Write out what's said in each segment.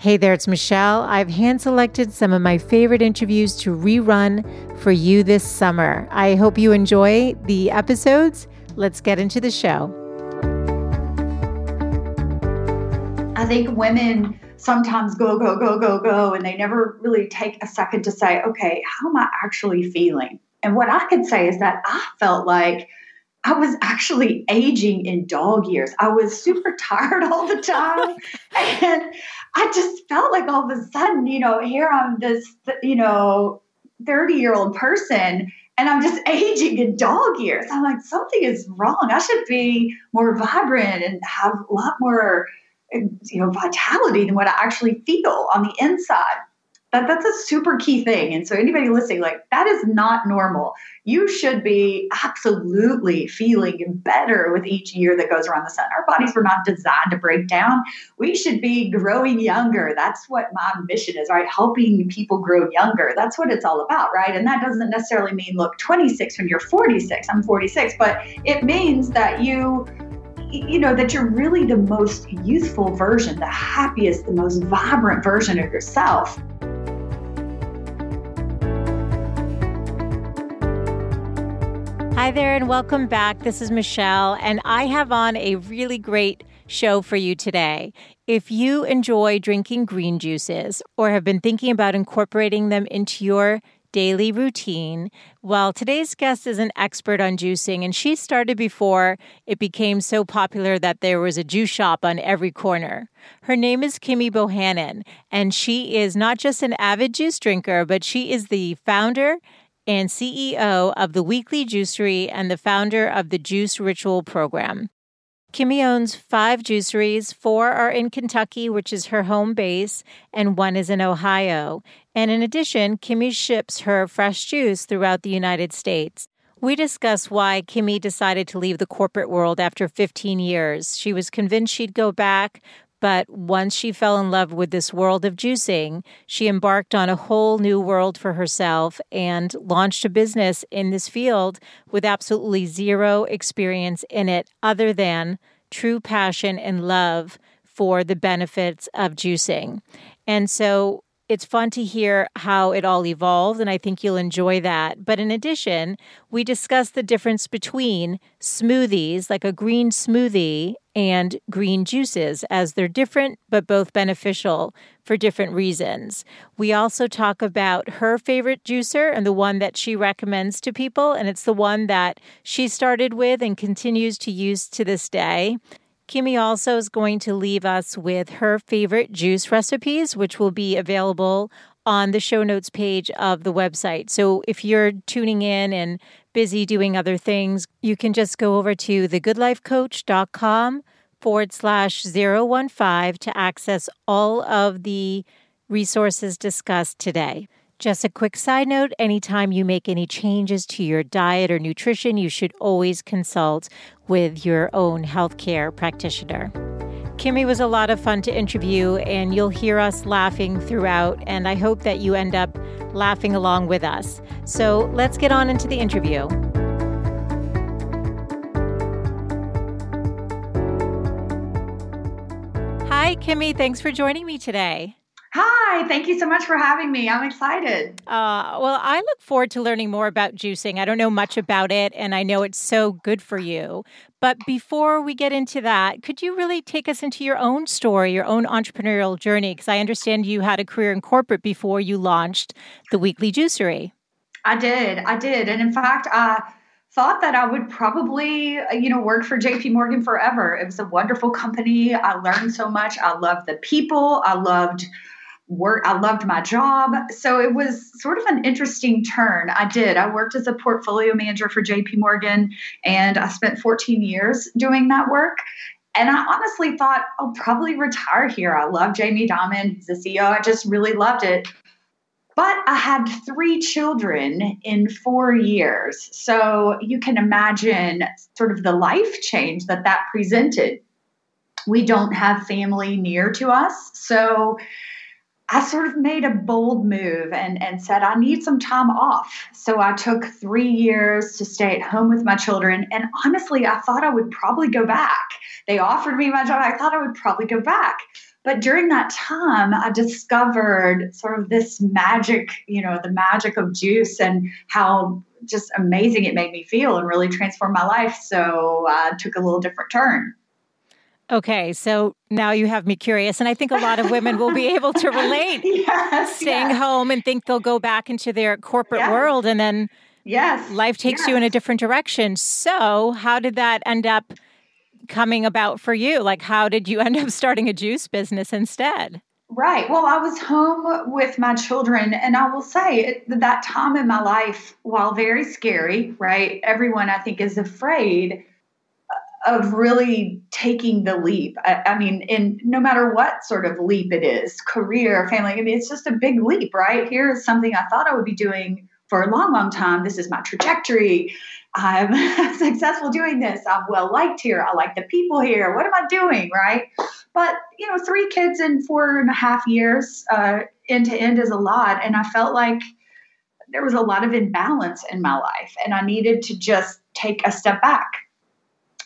Hey there, it's Michelle. I've hand selected some of my favorite interviews to rerun for you this summer. I hope you enjoy the episodes. Let's get into the show. I think women sometimes go, go, go, go, go, and they never really take a second to say, okay, how am I actually feeling? And what I could say is that I felt like I was actually aging in dog years. I was super tired all the time. and I just felt like all of a sudden, you know, here I'm this, you know, 30 year old person and I'm just aging in dog years. I'm like, something is wrong. I should be more vibrant and have a lot more, you know, vitality than what I actually feel on the inside that that's a super key thing. And so anybody listening like that is not normal. You should be absolutely feeling better with each year that goes around the sun. Our bodies were not designed to break down. We should be growing younger. That's what my mission is right? Helping people grow younger. That's what it's all about right? And that doesn't necessarily mean look 26 when you're 46 i'm 46 but it means that you you know that you're really the most youthful version the happiest the most vibrant version of yourself Hi there, and welcome back. This is Michelle, and I have on a really great show for you today. If you enjoy drinking green juices or have been thinking about incorporating them into your daily routine, well, today's guest is an expert on juicing, and she started before it became so popular that there was a juice shop on every corner. Her name is Kimmye Bohannon, and she is not just an avid juice drinker, but she is the founder and CEO of the Weekly Juicery and the founder of the Juice Ritual program. Kimmye owns five juiceries. Four are in Kentucky, which is her home base, and one is in Ohio. And in addition, Kimmye ships her fresh juice throughout the United States. We discuss why Kimmye decided to leave the corporate world after 15 years. She was convinced she'd go back, but once she fell in love with this world of juicing, she embarked on a whole new world for herself and launched a business in this field with absolutely zero experience in it other than true passion and love for the benefits of juicing. And so it's fun to hear how it all evolved, and I think you'll enjoy that. But in addition, we discuss the difference between smoothies, like a green smoothie, and green juices, as they're different but both beneficial for different reasons. We also talk about her favorite juicer and the one that she recommends to people, and it's the one that she started with and continues to use to this day. Kimmye also is going to leave us with her favorite juice recipes, which will be available on the show notes page of the website. So if you're tuning in and busy doing other things, you can just go over to thegoodlifecoach.com forward slash 015 to access all of the resources discussed today. Just a quick side note anytime you make any changes to your diet or nutrition, you should always consult with your own healthcare practitioner. Kimmye was a lot of fun to interview, and you'll hear us laughing throughout, and I hope that you end up laughing along with us. So let's get on into the interview. Hi, Kimmye. Thanks for joining me today. Hi, thank you so much for having me. I'm excited. Uh, well, I look forward to learning more about juicing. I don't know much about it, and I know it's so good for you. But before we get into that, could you really take us into your own story, your own entrepreneurial journey? Because I understand you had a career in corporate before you launched the Weekly Juicery. I did. I did. And in fact, I thought that I would probably, you know, work for JP Morgan forever. It was a wonderful company. I learned so much. I loved the people. I loved work i loved my job. So it was sort of an interesting turn. I did. I worked as a portfolio manager for jp morgan and i spent 14 years doing that work. And i honestly thought i'll probably retire here. I love jamie dimon he's the ceo i just really loved it. But i had three children in four years. So you can imagine sort of the life change that that presented. We don't have family near to us. So I sort of made a bold move and, and said, I need some time off. So I took three years to stay at home with my children. And honestly, I thought I would probably go back. They offered me my job. I thought I would probably go back. But during that time, I discovered sort of this magic, you know, the magic of juice and how just amazing it made me feel and really transformed my life. So I took a little different turn. Okay, so now you have me curious, and I think a lot of women will be able to relate. yes, staying yes. home and think they'll go back into their corporate world, and then yes, life takes yes. you in a different direction. So, how did that end up coming about for you? Like, how did you end up starting a juice business instead? Right. Well, I was home with my children, and I will say it, that time in my life, while very scary, right? Everyone, I think, is afraid of really taking the leap. I, I, mean, in no matter what sort of leap it is, career, family, I mean, it's just a big leap, right? Here is something I thought I would be doing for a long, long time. This is my trajectory. I'm successful doing this. I'm well liked here. I like the people here. What am I doing? Right. But, you know, three kids in four and a half years uh, end to end is a lot. And I felt like there was a lot of imbalance in my life and I needed to just take a step back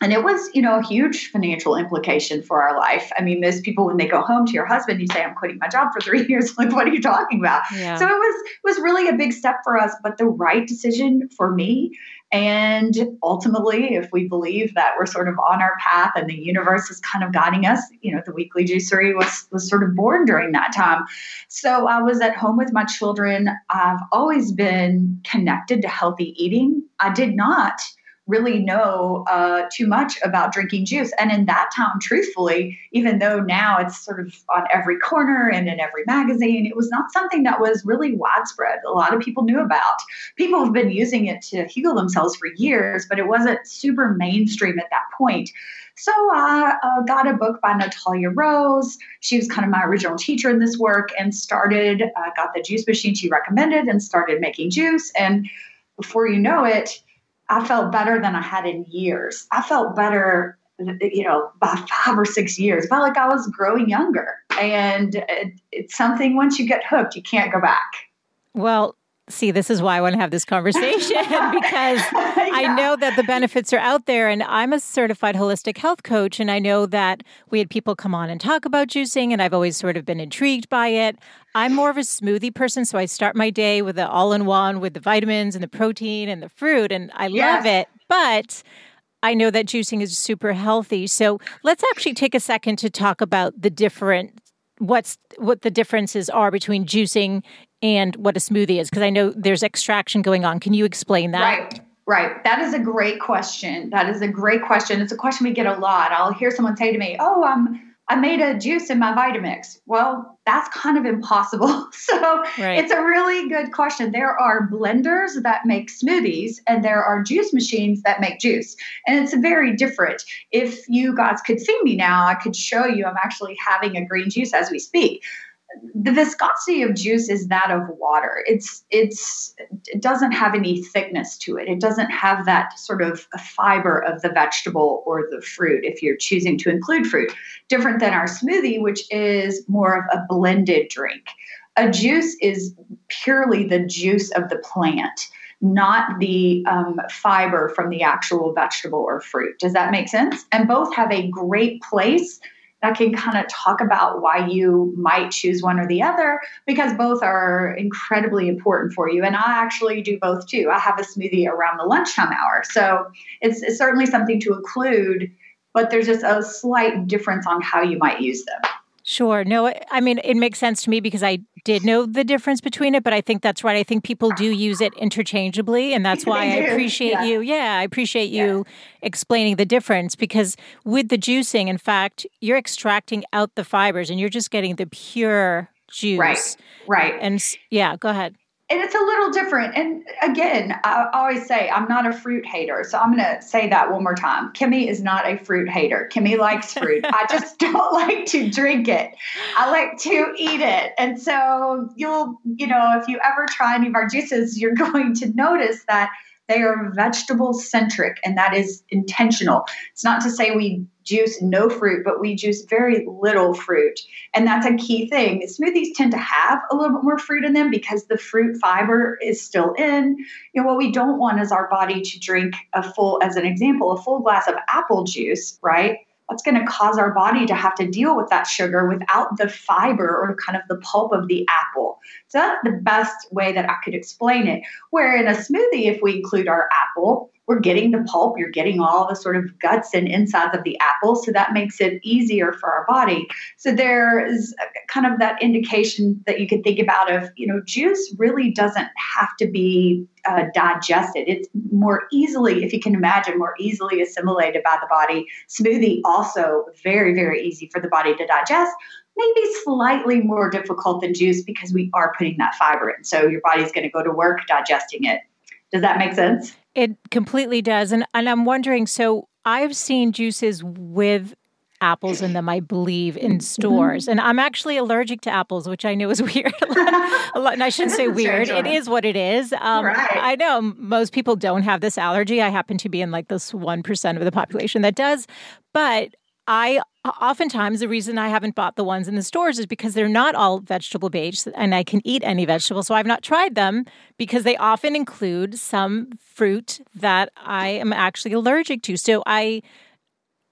and it was you know a huge financial implication for our life. I mean most people when they go home to your husband you say i'm quitting my job for three years. Like what are you talking about? Yeah. so it was it was really a big step for us but the right decision for me. And ultimately if we believe that we're sort of on our path and the universe is kind of guiding us you know the weekly juicery was was sort of born during that time. So i was at home with my children. I've always been connected to healthy eating. I did not really know uh, too much about drinking juice. And in that time, truthfully, even though now it's sort of on every corner and in every magazine, it was not something that was really widespread. A lot of people knew about. People have been using it to heal themselves for years, but it wasn't super mainstream at that point. So I uh, got a book by Natalia Rose. She was kind of my original teacher in this work and started, uh, got the juice machine she recommended and started making juice. And before you know it, I felt better than I had in years. I felt better, you know, by five or six years. I felt like I was growing younger. And it, it's something once you get hooked, you can't go back. Well, see, this is why I want to have this conversation because yeah. I know that the benefits are out there. And I'm a certified holistic health coach. And I know that we had people come on and talk about juicing, and I've always sort of been intrigued by it. I'm more of a smoothie person. So I start my day with the all in one with the vitamins and the protein and the fruit. And I yes. love it. But I know that juicing is super healthy. So let's actually take a second to talk about the different what's what the differences are between juicing and what a smoothie is because I know there's extraction going on. Can you explain that? Right. Right. That is a great question. That is a great question. It's a question we get a lot. I'll hear someone say to me, "Oh, I'm I made a juice in my Vitamix. Well, that's kind of impossible. So right. it's a really good question. There are blenders that make smoothies, and there are juice machines that make juice. And it's very different. If you guys could see me now, I could show you I'm actually having a green juice as we speak the viscosity of juice is that of water. It's it's it doesn't have any thickness to it. It doesn't have that sort of fiber of the vegetable or the fruit if you're choosing to include fruit. Different than our smoothie, which is more of a blended drink. A juice is purely the juice of the plant, not the um, fiber from the actual vegetable or fruit. Does that make sense? And both have a great place that can kind of talk about why you might choose one or the other because both are incredibly important for you. And I actually do both too. I have a smoothie around the lunchtime hour. So it's, it's certainly something to include, but there's just a slight difference on how you might use them. Sure. No, I mean, it makes sense to me because I did know the difference between it, but I think that's right. I think people do use it interchangeably. And that's why I appreciate yeah. you. Yeah, I appreciate you yeah. explaining the difference because with the juicing, in fact, you're extracting out the fibers and you're just getting the pure juice. Right. Right. And yeah, go ahead and it's a little different. And again, I always say I'm not a fruit hater. So I'm going to say that one more time. Kimmye is not a fruit hater. Kimmye likes fruit. I just don't like to drink it. I like to eat it. And so you'll, you know, if you ever try any of our juices, you're going to notice that they are vegetable centric, and that is intentional. It's not to say we juice no fruit, but we juice very little fruit. And that's a key thing. Smoothies tend to have a little bit more fruit in them because the fruit fiber is still in. You know, what we don't want is our body to drink a full, as an example, a full glass of apple juice, right? that's going to cause our body to have to deal with that sugar without the fiber or kind of the pulp of the apple. So that's the best way that I could explain it. Where in a smoothie, if we include our apple, we're getting the pulp, you're getting all the sort of guts and insides of the apple. So that makes it easier for our body. So there is kind of that indication that you can think about of, you know, juice really doesn't have to be uh, digested. It's more easily, if you can imagine, more easily assimilated by the body. Smoothie also very, very easy for the body to digest. Maybe slightly more difficult than juice because we are putting that fiber in. So your body's going to go to work digesting it. Does that make sense? It completely does. And and I'm wondering, so I've seen juices with apples in them, I believe, in mm-hmm. stores. And I'm actually allergic to apples, which I know is weird. a lot, and I shouldn't say weird. It is what it is. Um, right. I know most people don't have this allergy. I happen to be in like this 1% of the population that does. But I oftentimes the reason I haven't bought the ones in the stores is because they're not all vegetable based and I can eat any vegetable. So I've not tried them because they often include some fruit that I am actually allergic to. So I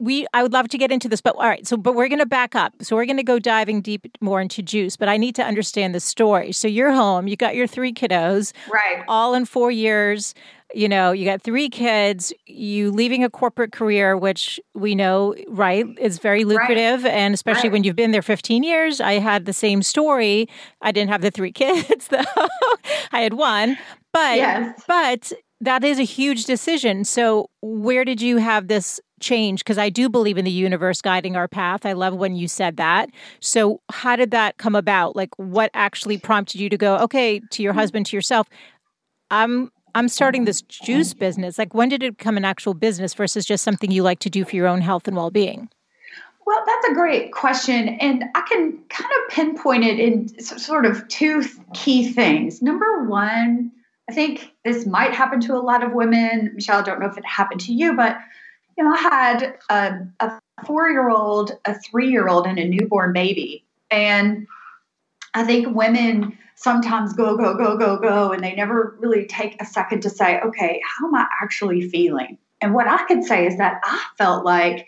we I would love to get into this, but all right. So, but we're going to back up. So we're going to go diving deep more into juice. But I need to understand the story. So you're home. You got your three kiddos, right? All in four years. You know, you got three kids. You leaving a corporate career, which we know, right, is very lucrative, right. and especially right. when you've been there 15 years. I had the same story. I didn't have the three kids, though. I had one, but yes. but that is a huge decision. So, where did you have this change? Because I do believe in the universe guiding our path. I love when you said that. So, how did that come about? Like, what actually prompted you to go, okay, to your mm-hmm. husband, to yourself, I'm I'm starting this oh, juice business. Like, when did it become an actual business versus just something you like to do for your own health and well being? Well, that's a great question. And I can kind of pinpoint it in sort of two key things. Number one, I think this might happen to a lot of women. Michelle, I don't know if it happened to you, but you know, I had a, a four-year-old, a three-year-old, and a newborn baby, and I think women sometimes go, go, go, go, go, and they never really take a second to say, okay, how am I actually feeling? And what I could say is that I felt like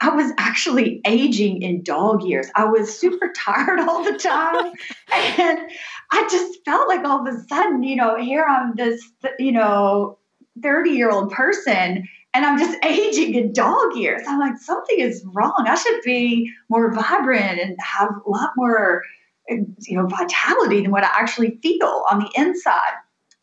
I was actually aging in dog years. I was super tired all the time. and I just felt like all of a sudden, you know, here I'm this, you know, 30 year old person and I'm just aging in dog years. I'm like, something is wrong. I should be more vibrant and have a lot more, you know, vitality than what I actually feel on the inside.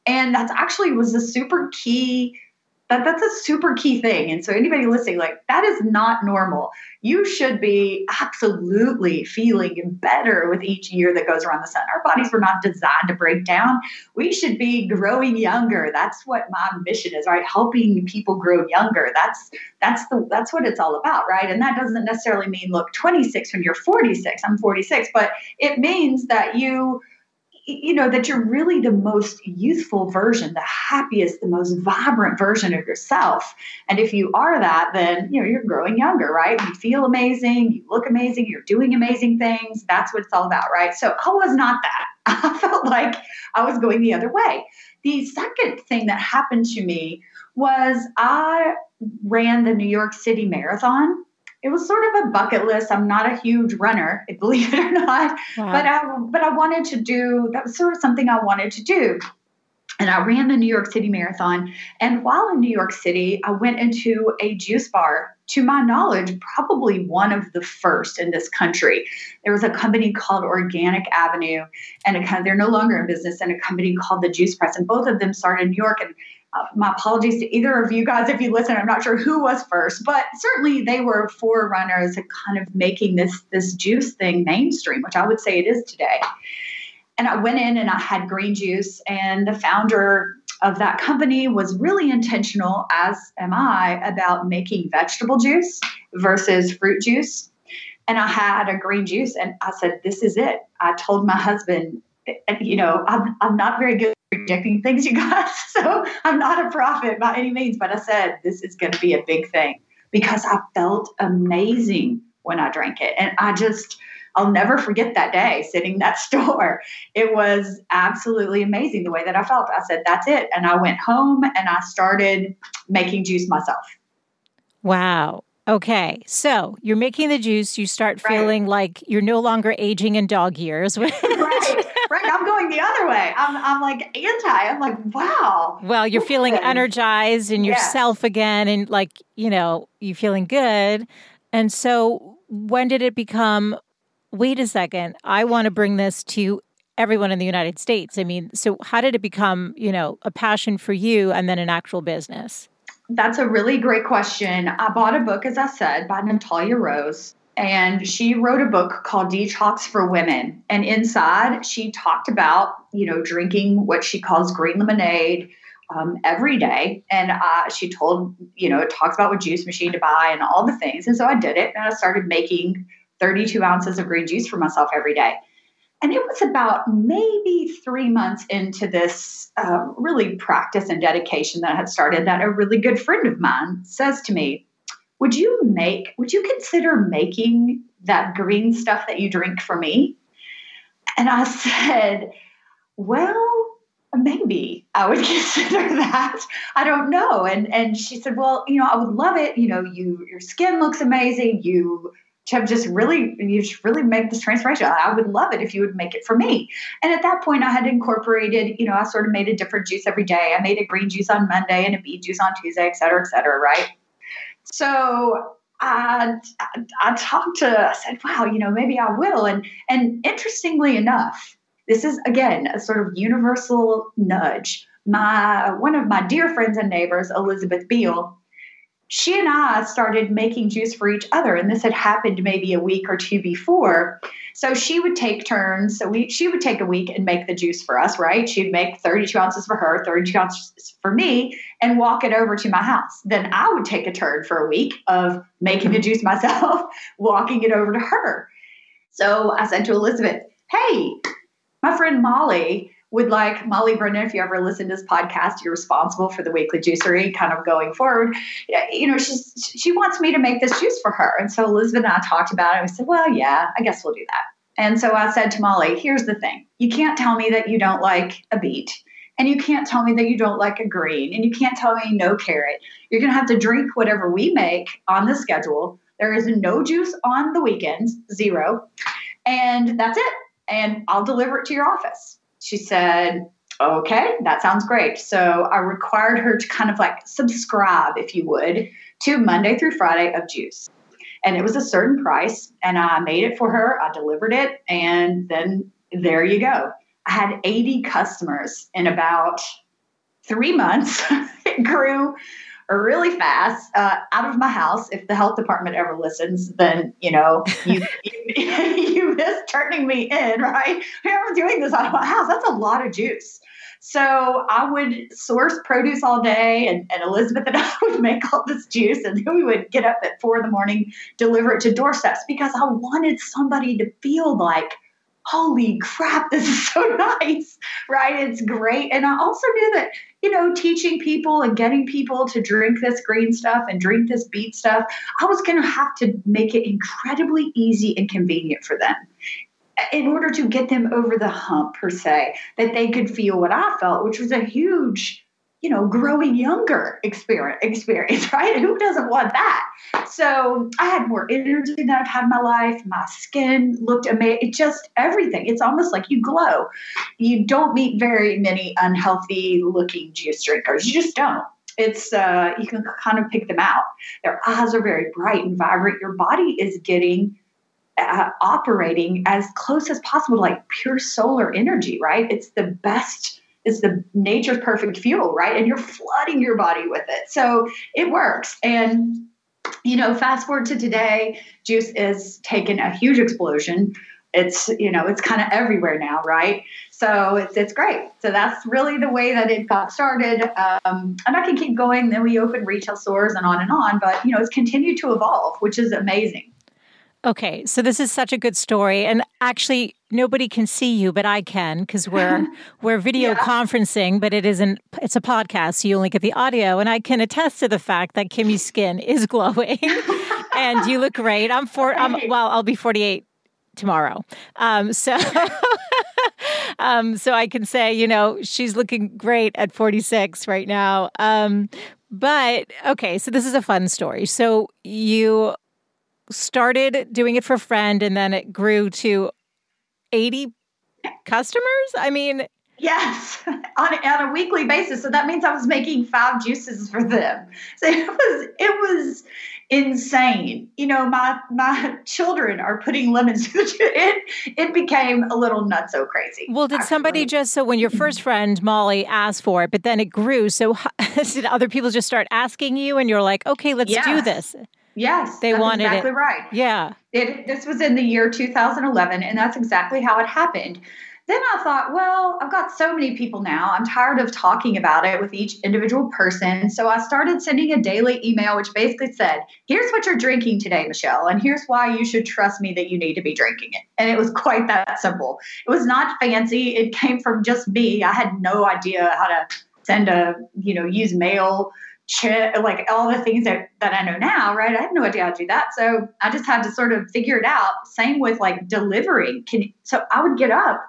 And that's actually was a super key that that's a super key thing. And so anybody listening, like that is not normal. You should be absolutely feeling better with each year that goes around the sun. Our bodies were not designed to break down. We should be growing younger. That's what my mission is, right? Helping people grow younger. That's that's the that's what it's all about, right? And that doesn't necessarily mean look 26 when you're 46. I'm 46, but it means that you you know that you're really the most youthful version the happiest the most vibrant version of yourself. And if you are that then you know you're growing younger right? You feel amazing you look amazing you're doing amazing things. That's what it's all about right? So i was not that. I felt like i was going the other way. The second thing that happened to me was i ran the new york city marathon it was sort of a bucket list. I'm not a huge runner, believe it or not, wow. but I but I wanted to do that was sort of something I wanted to do. And I ran the New York City Marathon. And while in New York City, I went into a juice bar, to my knowledge, probably one of the first in this country. There was a company called Organic Avenue, and a, they're no longer in business, and a company called the Juice Press. And both of them started in New York. And uh, my apologies to either of you guys if you listen. I'm not sure who was first, but certainly they were forerunners at kind of making this this juice thing mainstream, which I would say it is today. And I went in and I had green juice, and the founder of that company was really intentional, as am I, about making vegetable juice versus fruit juice. And I had a green juice, and I said, "This is it." I told my husband, you know, I'm, I'm not very good predicting things, you guys. So I'm not a prophet by any means, but I said this is going to be a big thing because I felt amazing when I drank it. And I just, I'll never forget that day sitting in that store. It was absolutely amazing the way that I felt. I said, that's it. And I went home and I started making juice myself. Wow. Okay, so you're making the juice. You start Right. feeling like you're no longer aging in dog years. right, right. I'm going the other way. I'm, I'm like anti. I'm like, wow. well, you're feeling Good. energized and yourself again, and like you know, you're feeling good. And so, when did it become? Wait a second, I want to bring this to everyone in the United States. I mean, so how did it become, you know, a passion for you and then an actual business? That's a really great question. I bought a book, as I said, by Natalia Rose, and she wrote a book called Detox for Women. And inside, she talked about, you know, drinking what she calls green lemonade um, every day. And uh, she told, you know, it talks about what juice machine to buy and all the things. And so I did it, and I started making 32 ounces of green juice for myself every day. And it was about maybe three months into this uh, really practice and dedication that I had started that a really good friend of mine says to me, Would you make, would you consider making that green stuff that you drink for me? And I said, Well, maybe I would consider that. I don't know. And and she said, Well, you know, I would love it. You know, you your skin looks amazing. You have just really you just really make this transformation. I would love it if you would make it for me. And at that point I had incorporated, you know, I sort of made a different juice every day. I made a green juice on Monday and a beet juice on Tuesday, et cetera, et cetera, right? So I, I, I talked to, I said, wow, you know, maybe I will. And and interestingly enough, this is again a sort of universal nudge. My one of my dear friends and neighbors, Elizabeth Beale, she and I started making juice for each other, and this had happened maybe a week or two before. So she would take turns. So we, she would take a week and make the juice for us, right? She'd make 32 ounces for her, 32 ounces for me, and walk it over to my house. Then I would take a turn for a week of making the juice myself, walking it over to her. So I said to Elizabeth, hey, my friend Molly would like Molly Brennan, if you ever listen to this podcast, you're responsible for the weekly juicery kind of going forward. You know, she's she wants me to make this juice for her. And so Elizabeth and I talked about it. We said, well, yeah, I guess we'll do that. And so I said to Molly, here's the thing. You can't tell me that you don't like a beet. And you can't tell me that you don't like a green. And you can't tell me no carrot. You're going to have to drink whatever we make on the schedule. There is no juice on the weekends, zero. And that's it. And I'll deliver it to your office. She said, okay, that sounds great. So I required her to kind of like subscribe, if you would, to Monday through Friday of juice. And it was a certain price. And I made it for her. I delivered it. And then there you go. I had 80 customers in about three months. it grew really fast uh, out of my house. If the health department ever listens, then you know you you, you miss turning me in, right? I'm doing this out of my house. That's a lot of juice. So I would source produce all day, and, and Elizabeth and I would make all this juice, and then we would get up at four in the morning, deliver it to doorsteps because I wanted somebody to feel like holy crap, this is so nice, right? It's great. And I also knew that, you know, teaching people and getting people to drink this green stuff and drink this beet stuff, I was going to have to make it incredibly easy and convenient for them in order to get them over the hump, per se, that they could feel what I felt, which was a huge you know, growing younger experience, experience, right? Who doesn't want that? So I had more energy than I've had in my life. My skin looked amazing. It just everything. It's almost like you glow. You don't meet very many unhealthy looking juice drinkers. You just don't. It's uh, you can kind of pick them out. Their eyes are very bright and vibrant. Your body is getting uh, operating as close as possible to like pure solar energy, right? It's the best is the nature's perfect fuel, right? And you're flooding your body with it. So it works. And, you know, fast forward to today, juice is taking a huge explosion. It's, you know, it's kind of everywhere now, right? So it's, it's great. So that's really the way that it got started. Um, and I can keep going. Then we open retail stores and on and on. But, you know, it's continued to evolve, which is amazing. Okay, so this is such a good story, and actually, nobody can see you, but I can because we're we're video Yeah. conferencing, but it isn't. It's a podcast, so you only get the audio, and I can attest to the fact that Kimmye's skin is glowing, and you look great. I'm for. I'm, well, I'll be 48 tomorrow, um, so. Um, so I can say, you know, she's looking great at 46 right now. Um, But okay, so this is a fun story. So you started doing it for a friend and then it grew to 80 customers? I mean, Yes, on a, on a weekly basis. So that means I was making five juices for them. So it was it was insane. You know, my my children are putting lemons. It it became a little not so crazy. Well, did actually. somebody just so when your first friend Molly asked for it, but then it grew? So did other people just start asking you, and you're like, okay, let's do this? Yes, they wanted exactly it. right. Yeah, it, this was in the year 2011, and that's exactly how it happened. Then I thought, well, I've got so many people now. I'm tired of talking about it with each individual person. So I started sending a daily email, which basically said, here's what you're drinking today, Michelle, and here's why you should trust me that you need to be drinking it. And it was quite that simple. It was not fancy. It came from just me. I had no idea how to send a, you know, use mail like all the things that, that I know now, right? I had no idea how to do that. So I just had to sort of figure it out. Same with like delivering. Can so I would get up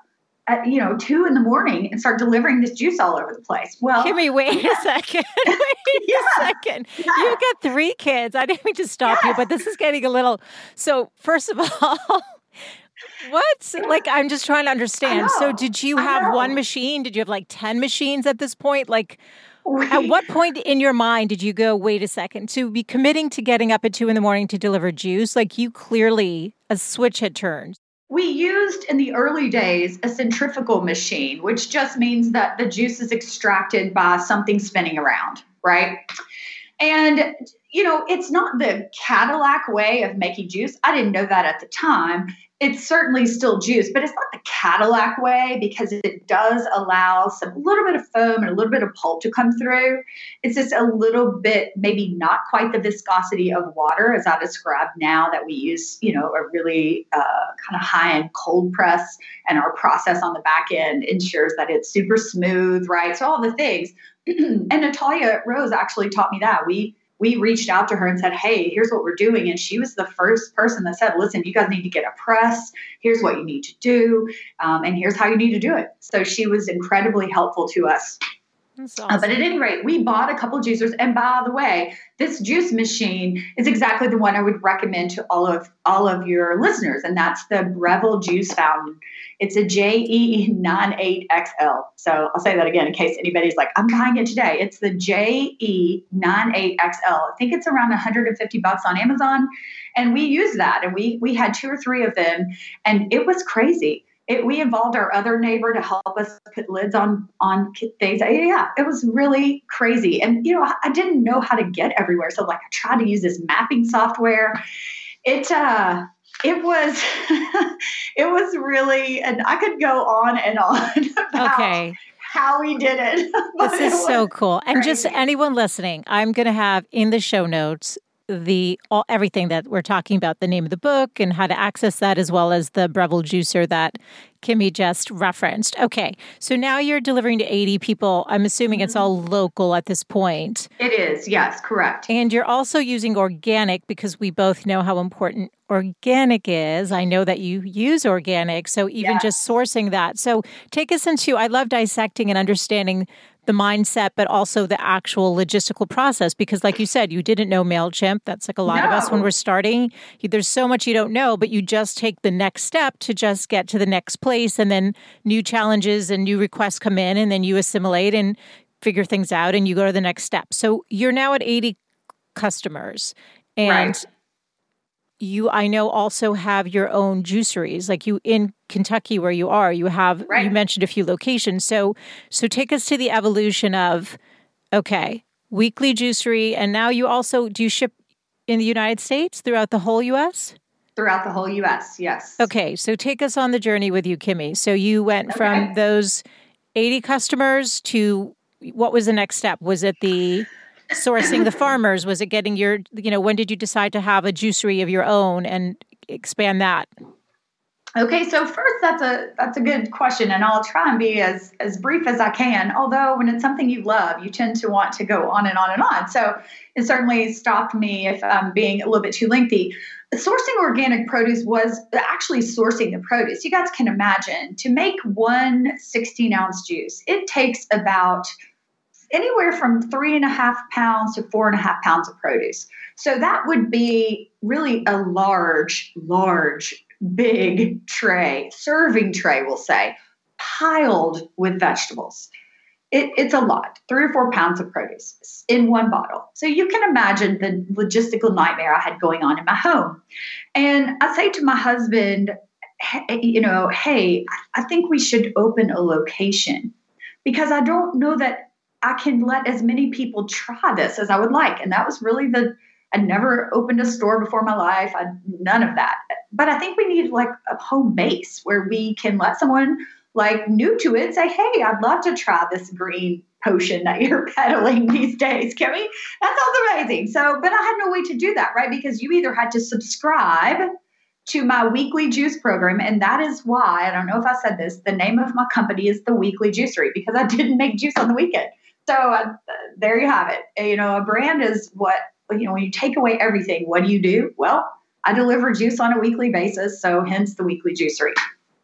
at you know two in the morning and start delivering this juice all over the place. Well, give me wait yeah. a second. wait yeah. a second. Yeah. You've got three kids. I didn't mean to stop you, but this is getting a little. So first of all. What? Like, I'm just trying to understand. So, did you have one machine? Did you have like 10 machines at this point? Like, we, at what point in your mind did you go, wait a second, to be committing to getting up at two in the morning to deliver juice? Like, you clearly, a switch had turned. We used in the early days a centrifugal machine, which just means that the juice is extracted by something spinning around, right? And, you know, it's not the Cadillac way of making juice. I didn't know that at the time it's certainly still juice, but it's not the Cadillac way because it does allow some little bit of foam and a little bit of pulp to come through. It's just a little bit, maybe not quite the viscosity of water as I described now that we use, you know, a really uh, kind of high end cold press and our process on the back end ensures that it's super smooth, right? So all the things. and Natalia Rose actually taught me that. We we reached out to her and said, Hey, here's what we're doing. And she was the first person that said, Listen, you guys need to get a press. Here's what you need to do. Um, and here's how you need to do it. So she was incredibly helpful to us. Awesome. Uh, but at any rate, we bought a couple juicers. And by the way, this juice machine is exactly the one I would recommend to all of all of your listeners, and that's the Breville Juice Fountain. It's a JE98XL. So I'll say that again in case anybody's like, I'm buying it today. It's the JE98XL. I think it's around 150 bucks on Amazon. And we use that. And we we had two or three of them. And it was crazy. It, we involved our other neighbor to help us put lids on on things. Yeah, it was really crazy. And you know, I, I didn't know how to get everywhere. So like I tried to use this mapping software. It uh it was it was really and i could go on and on okay how we did it this is so cool crazy. and just anyone listening i'm going to have in the show notes the all everything that we're talking about the name of the book and how to access that as well as the Breville juicer that Kimmye just referenced. Okay. So now you're delivering to 80 people. I'm assuming it's all mm-hmm. local at this point. It is. Yes, correct. And you're also using organic because we both know how important organic is. I know that you use organic, so even yes. just sourcing that. So take us into I love dissecting and understanding the mindset, but also the actual logistical process. Because, like you said, you didn't know MailChimp. That's like a lot no. of us when we're starting. There's so much you don't know, but you just take the next step to just get to the next place. And then new challenges and new requests come in, and then you assimilate and figure things out and you go to the next step. So you're now at 80 customers. And right you I know also have your own juiceries like you in Kentucky where you are you have right. you mentioned a few locations. So so take us to the evolution of okay weekly juicery and now you also do you ship in the United States throughout the whole US throughout the whole US yes. Okay so take us on the journey with you Kimmye so you went okay. from those 80 customers to what was the next step? Was it the sourcing the farmers? Was it getting your, you know, when did you decide to have a juicery of your own and expand that? Okay, so first that's a that's a good question, and I'll try and be as as brief as I can. Although when it's something you love, you tend to want to go on and on and on. So it certainly stopped me if I'm being a little bit too lengthy. Sourcing organic produce was actually sourcing the produce. You guys can imagine to make one 16 ounce juice, it takes about anywhere from three and a half pounds to four and a half pounds of produce. So that would be really a large, large, big tray, serving tray, we'll say, piled with vegetables. It, it's a lot, three or four pounds of produce in one bottle. So you can imagine the logistical nightmare I had going on in my home. And I say to my husband, you know, hey, I think we should open a location because I don't know that I can let as many people try this as I would like. And that was really the, I never opened a store before my life. I none of that. But I think we need like a home base where we can let someone like new to it say, hey, I'd love to try this green potion that you're peddling these days, Kimmye. That sounds amazing. So, but I had no way to do that, right? Because you either had to subscribe to my weekly juice program. And that is why, I don't know if I said this, the name of my company is the Weekly Juicery because I didn't make juice on the weekend. So uh, there you have it. You know, a brand is what, you know, when you take away everything, what do you do? Well, I deliver juice on a weekly basis. So hence the Weekly Juicery.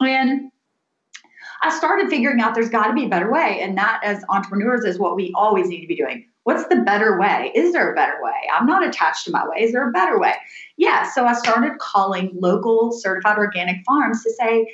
And I started figuring out there's got to be a better way. And that, as entrepreneurs, is what we always need to be doing. What's the better way? Is there a better way? I'm not attached to my way. Is there a better way? Yeah. So I started calling local certified organic farms to say,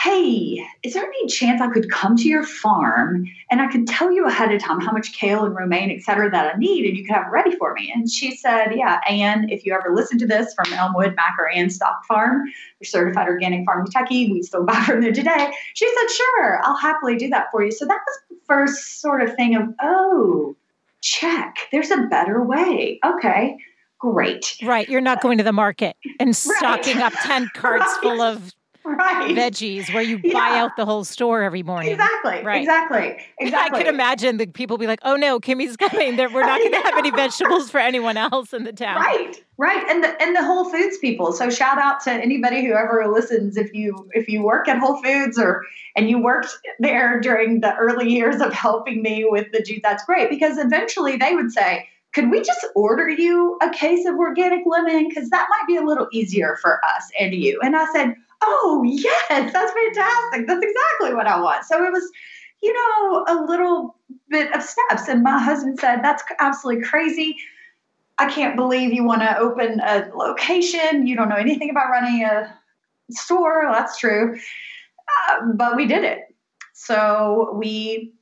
hey, is there any chance I could come to your farm and I could tell you ahead of time how much kale and romaine, et cetera, that I need and you could have it ready for me? And she said, yeah, Anne, if you ever listen to this from Elmwood, Mac, or and Stock Farm, your certified organic farm in Kentucky, we still buy from there today. She said, sure, I'll happily do that for you. So that was the first sort of thing of, oh, check, there's a better way. Okay. Great. Right. You're not going to the market and stocking right. up 10 carts right. full of right. veggies where you yeah. buy out the whole store every morning. Exactly. Right. Exactly. Exactly. I can imagine the people be like, "Oh no, Kimmye's coming. We're not going to have any vegetables for anyone else in the town." Right. Right. And the and the Whole Foods people. So shout out to anybody who ever listens if you if you work at Whole Foods or and you worked there during the early years of helping me with the juice. That's great because eventually they would say could we just order you a case of organic lemon? Because that might be a little easier for us and you. And I said, oh, yes, that's fantastic. That's exactly what I want. So it was, you know, a little bit of steps. And my husband said, that's absolutely crazy. I can't believe you want to open a location. You don't know anything about running a store. That's true. Uh, but we did it. So we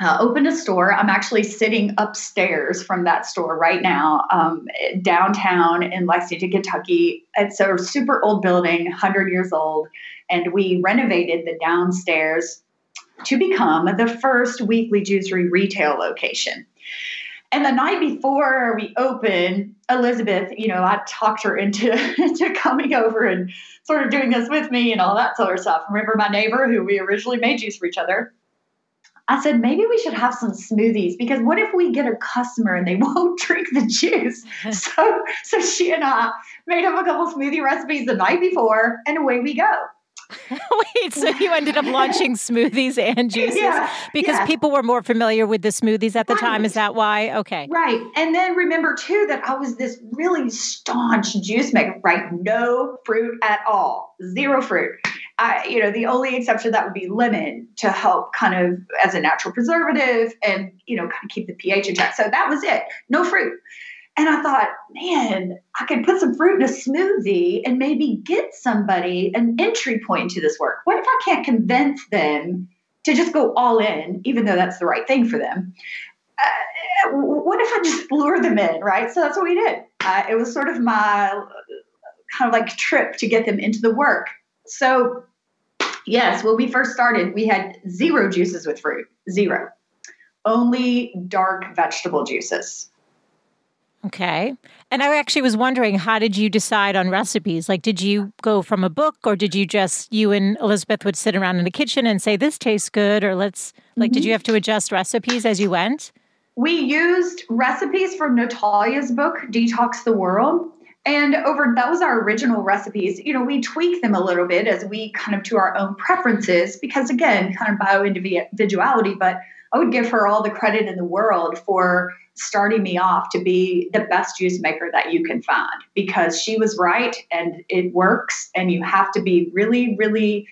uh, opened a store. I'm actually sitting upstairs from that store right now, um, downtown in Lexington, Kentucky. It's a super old building, 100 years old, and we renovated the downstairs to become the first weekly juicery retail location. And the night before we opened, Elizabeth, you know, I talked her into, into coming over and sort of doing this with me and all that sort of stuff. Remember my neighbor who we originally made juice for each other? I said, maybe we should have some smoothies because what if we get a customer and they won't drink the juice? so, so she and I made up a couple smoothie recipes the night before, and away we go. Wait, so you ended up launching smoothies and juices yeah, because yeah. people were more familiar with the smoothies at the right. time. Is that why? Okay. Right. And then remember too that I was this really staunch juice maker, right? No fruit at all, zero fruit. I, you know, the only exception that would be lemon to help kind of as a natural preservative and, you know, kind of keep the pH in check. So that was it. No fruit. And I thought, man, I could put some fruit in a smoothie and maybe get somebody an entry point to this work. What if I can't convince them to just go all in, even though that's the right thing for them? Uh, what if I just lure them in, right? So that's what we did. Uh, it was sort of my kind of like trip to get them into the work. So, yes, when we first started, we had zero juices with fruit, zero. Only dark vegetable juices. Okay. And I actually was wondering, how did you decide on recipes? Like, did you go from a book or did you just, you and Elizabeth would sit around in the kitchen and say, this tastes good? Or let's, like, mm-hmm. did you have to adjust recipes as you went? We used recipes from Natalia's book, Detox the World. And over that was our original recipes. You know, we tweak them a little bit as we kind of to our own preferences because, again, kind of bio individuality. But I would give her all the credit in the world for starting me off to be the best juice maker that you can find because she was right and it works and you have to be really really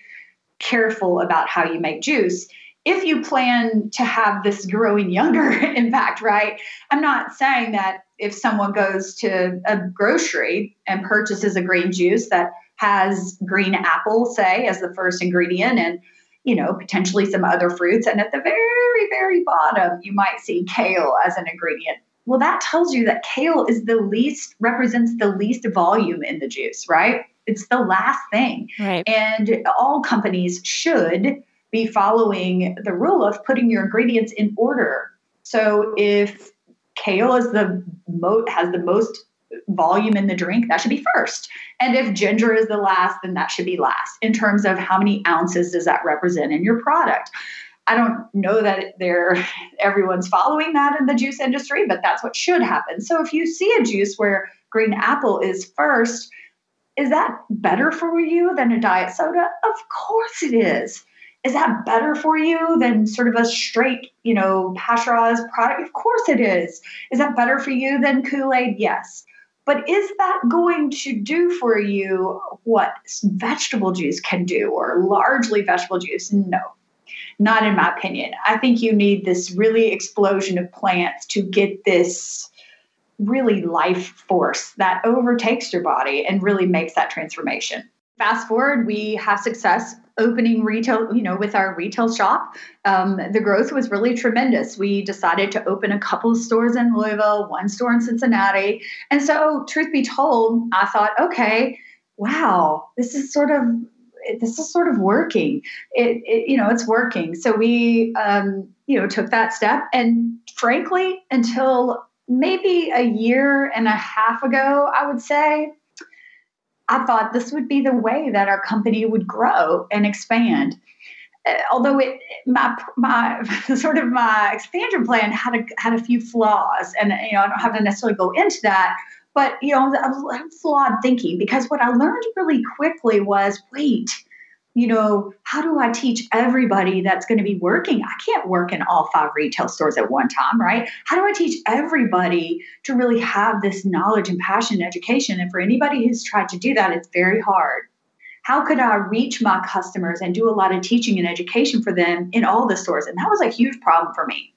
careful about how you make juice if you plan to have this growing younger impact, right? I'm not saying that if someone goes to a grocery and purchases a green juice that has green apple, say, as the first ingredient, and you know, potentially some other fruits. And at the very, very bottom, you might see kale as an ingredient. Well, that tells you that kale is the least, represents the least volume in the juice, right? It's the last thing. Right. And all companies should be following the rule of putting your ingredients in order. So if kale is the has the most volume in the drink, that should be first. And if ginger is the last, then that should be last in terms of how many ounces does that represent in your product. I don't know that they're everyone's following that in the juice industry, but that's what should happen. So if you see a juice where green apple is first, is that better for you than a diet soda? Of course it is. Is that better for you than sort of a straight, you know, pasteurized product? Of course it is. Is that better for you than Kool Aid? Yes. But is that going to do for you what vegetable juice can do or largely vegetable juice? No, not in my opinion. I think you need this really explosion of plants to get this really life force that overtakes your body and really makes that transformation. Fast forward, we have success opening retail, you know, with our retail shop. Um, the growth was really tremendous. We decided to open a couple of stores in Louisville, one store in Cincinnati. And so, truth be told, I thought, okay, wow, this is sort of this is sort of working. It, it you know, it's working. So we, um, you know, took that step, and frankly, until maybe a year and a half ago, I would say, I thought this would be the way that our company would grow and expand. Uh, although it, my my sort of my expansion plan had a had a few flaws, and you know I don't have to necessarily go into that. But you know, I was flawed thinking because what I learned really quickly was wait, you know, how do I teach everybody that's going to be working? I can't work in all five retail stores at one time, right? How do I teach everybody to really have this knowledge and passion and education? And for anybody who's tried to do that, it's very hard. How could I reach my customers and do a lot of teaching and education for them in all the stores? And that was a huge problem for me.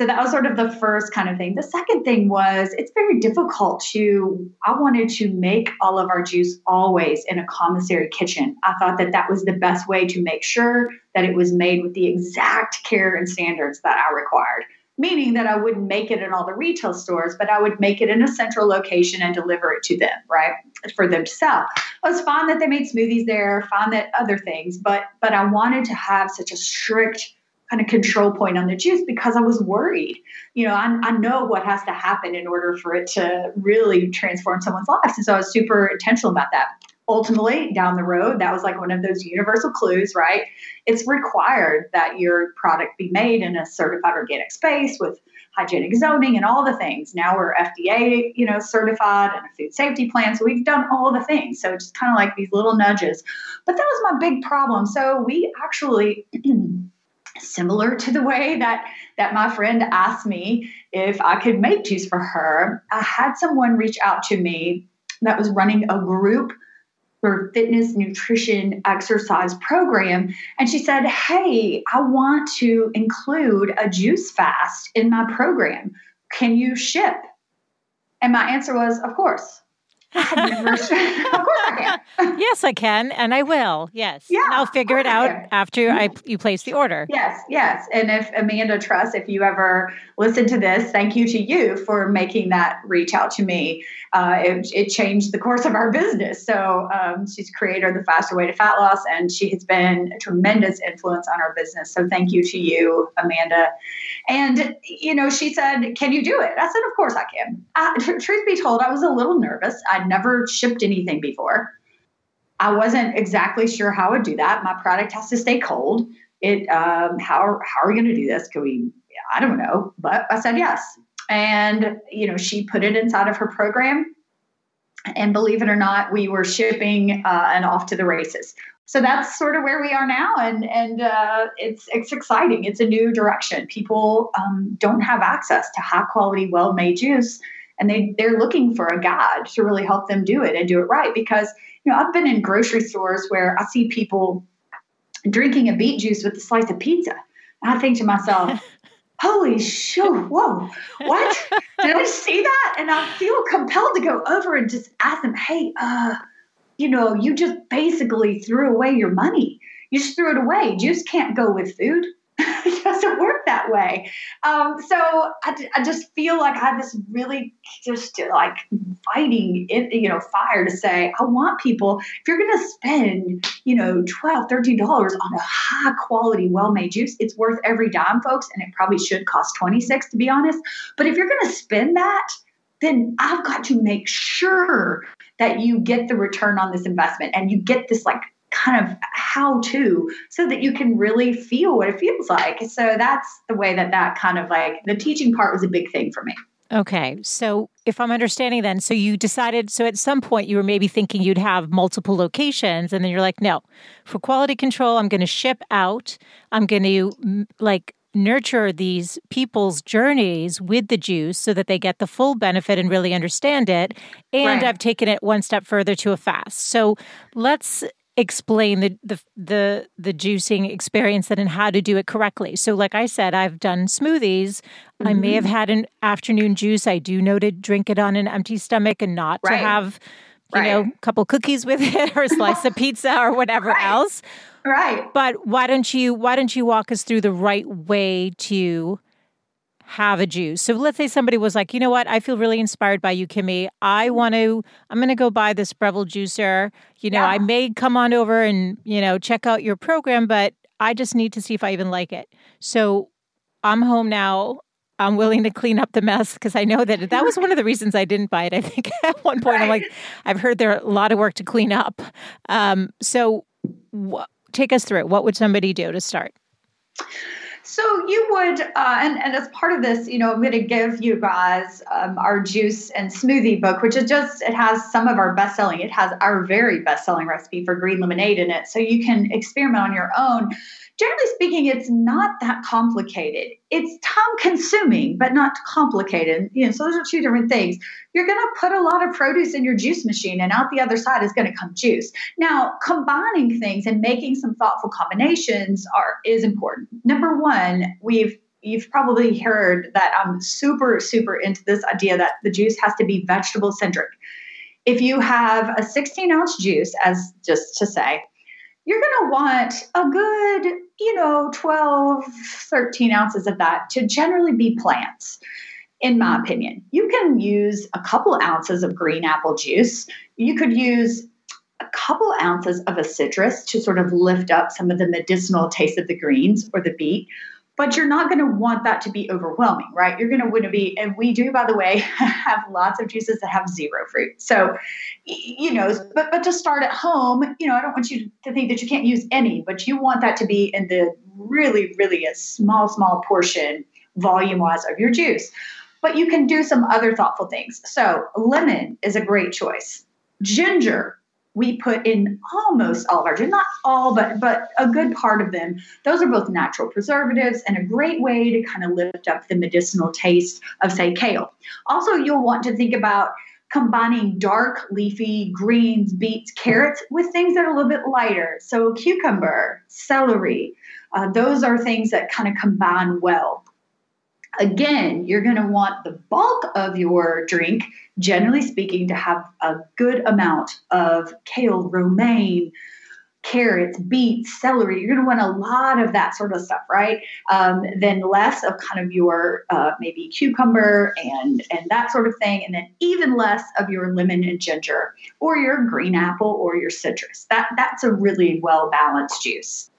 So that was sort of the first kind of thing. The second thing was it's very difficult to, I wanted to make all of our juice always in a commissary kitchen. I thought that that was the best way to make sure that it was made with the exact care and standards that I required. Meaning that I wouldn't make it in all the retail stores, but I would make it in a central location and deliver it to them, right? For them to sell. It was fine that they made smoothies there, fine that other things, but but I wanted to have such a strict kind of control point on the juice because I was worried. You know, I, I know what has to happen in order for it to really transform someone's lives. And so I was super intentional about that. Ultimately, down the road, that was like one of those universal clues, right? It's required that your product be made in a certified organic space with hygienic zoning and all the things. Now we're FDA, you know, certified and a food safety plan. So we've done all the things. So just kind of like these little nudges. But that was my big problem. So we actually similar to the way that that my friend asked me if I could make juice for her, I had someone reach out to me that was running a group for fitness, nutrition, exercise program. And she said, Hey, I want to include a juice fast in my program. Can you ship? And my answer was, Of course of course I can. yes, I can, and I will. Yes. Yeah. And I'll figure it out after I you place the order. Yes, yes. And if Amanda Tress, if you ever listen to this, thank you to you for making that reach out to me. Uh, it, it, changed the course of our business. So um, she's creator of the Faster Way to Fat Loss, and she has been a tremendous influence on our business. So thank you to you, Amanda. And you know, she said, "Can you do it?" I said, "Of course I can." I, truth be told, I was a little nervous. I I'd never shipped anything before. I wasn't exactly sure how I would do that. My product has to stay cold. It um, how how are we going to do this? Can we? I don't know, but I said yes, and you know she put it inside of her program, and believe it or not, we were shipping uh, and off to the races. So that's sort of where we are now, and and uh, it's it's exciting. It's a new direction. People um, don't have access to high quality, well made juice and they they're looking for a guide to really help them do it and do it right because you know I've been in grocery stores where I see people drinking a beet juice with a slice of pizza. I think to myself, holy shit, whoa, what? Did I see that? And I feel compelled to go over and just ask them, hey, uh, you know, you just basically threw away your money. You just threw it away. Juice can't go with food. it doesn't work that way. Um, so I, I, just feel like I have this really just like fighting, you know, fire to say, I want people, if you're going to spend, you know, $12, $13 on a high quality, well made juice, it's worth every dime, folks. And it probably should cost 26 to be honest. But if you're going to spend that, then I've got to make sure that you get the return on this investment and you get this like kind of how to so that you can really feel what it feels like. So that's the way that that kind of like the teaching part was a big thing for me. Okay. So if I'm understanding then, so you decided, so at some point you were maybe thinking you'd have multiple locations and then you're like, no, for quality control, I'm going to ship out. I'm going to like nurture these people's journeys with the juice so that they get the full benefit and really understand it. And right. I've taken it one step further to a fast. So let's explain the, the the the juicing experience and how to do it correctly. So like I said, I've done smoothies. Mm-hmm. I may have mm-hmm. had an afternoon juice. I do know to drink it on an empty stomach and not right. to have you right. know, a couple cookies with it or a slice of pizza or whatever right. else. Right. But why don't you why don't you walk us through the right way to have a juice. So let's say somebody was like, you know what, I feel really inspired by you, Kimmye. I want to, I'm going to go buy this Breville juicer. You know, yeah. I may come on over and, you know, check out your program, but I just need to see if I even like it. So I'm home now. I'm willing to clean up the mess because I know that that was one of the reasons I didn't buy it. I think at one point right. I'm like, I've heard there are a lot of work to clean up. Um, so wh- take us through it. What would somebody do to start? So you would, uh, and, and as part of this, you know, I'm going to give you guys um, our juice and smoothie book, which is just, it has some of our best selling. It has our very best selling recipe for green lemonade in it. So you can experiment on your own generally speaking, it's not that complicated. It's time consuming, but not complicated. You know, so those are two different things. You're going to put a lot of produce in your juice machine, and out the other side is going to come juice. Now, combining things and making some thoughtful combinations are is important. Number one, we've you've probably heard that I'm super super into this idea that the juice has to be vegetable centric. If you have a 16 ounce juice, as just to say, you're going to want a good, you know, 12, 13 ounces of that to generally be plants, in my mm-hmm. opinion. You can use a couple ounces of green apple juice. You could use a couple ounces of a citrus to sort of lift up some of the medicinal taste of the greens or the beet but you're not going to want that to be overwhelming, right? You're going to want to be, and we do, by the way, have lots of juices that have zero fruit. So, you know, but but to start at home, you know, I don't want you to think that you can't use any, but you want that to be in the really, really a small, small portion, volume wise, of your juice. But you can do some other thoughtful things. So, lemon is a great choice. Ginger we put in almost all of our not all but but a good part of them. Those are both natural preservatives and a great way to kind of lift up the medicinal taste of say kale. Also you'll want to think about combining dark leafy greens beets carrots with things that are a little bit lighter. So cucumber celery uh, those are things that kind of combine well Again, you're going to want the bulk of your drink, generally speaking, to have a good amount of kale, romaine, carrots, beets, celery. You're going to want a lot of that sort of stuff, right? Um, then less of kind of your uh, maybe cucumber and and that sort of thing, and then even less of your lemon and ginger, or your green apple, or your citrus. That that's a really well balanced juice.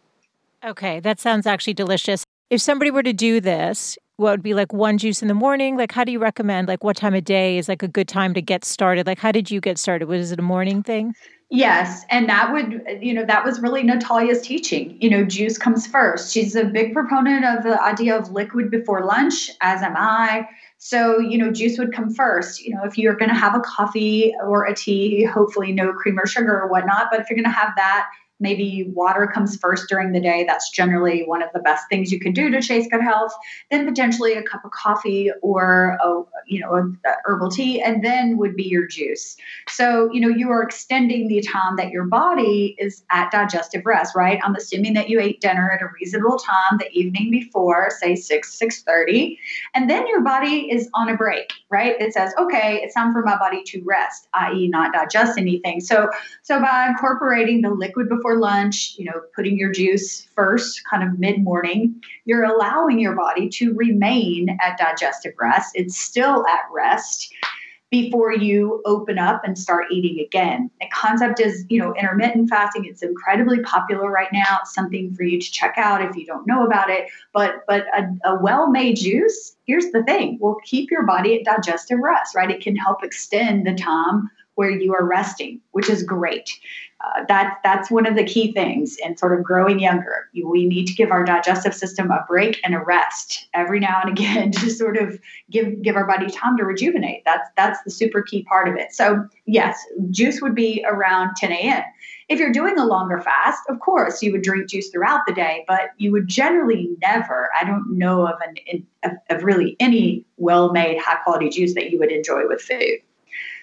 Okay, that sounds actually delicious. If somebody were to do this, what would be like one juice in the morning? Like, how do you recommend, like, what time of day is like a good time to get started? Like, how did you get started? Was it a morning thing? Yes. And that would, you know, that was really Natalia's teaching. You know, juice comes first. She's a big proponent of the idea of liquid before lunch, as am I. So, you know, juice would come first. You know, if you're going to have a coffee or a tea, hopefully no cream or sugar or whatnot, but if you're going to have that, maybe water comes first during the day. That's generally one of the best things you can do to chase good health. Then potentially a cup of coffee or a, you know a, herbal tea, and then would be your juice. So you know you are extending the time that your body is at digestive rest. Right. I'm assuming that you ate dinner at a reasonable time the evening before, say six six thirty, and then your body is on a break. Right. It says, okay, it's time for my body to rest, i.e., not digest anything. So so by incorporating the liquid before lunch, you know, putting your juice first, kind of mid morning, you're allowing your body to remain at digestive rest. It's still at rest before you open up and start eating again. The concept is, you know, intermittent fasting. It's incredibly popular right now. It's something for you to check out if you don't know about it. But but a, a well-made juice, here's the thing, will keep your body at digestive rest, right? It can help extend the time where you are resting, which is great. Uh, that, that's one of the key things in sort of growing younger. We need to give our digestive system a break and a rest every now and again to sort of give give our body time to rejuvenate. That's that's the super key part of it. So yes, juice would be around 10 a.m. If you're doing a longer fast, of course you would drink juice throughout the day, but you would generally never. I don't know of an of, of really any well-made high quality juice that you would enjoy with food.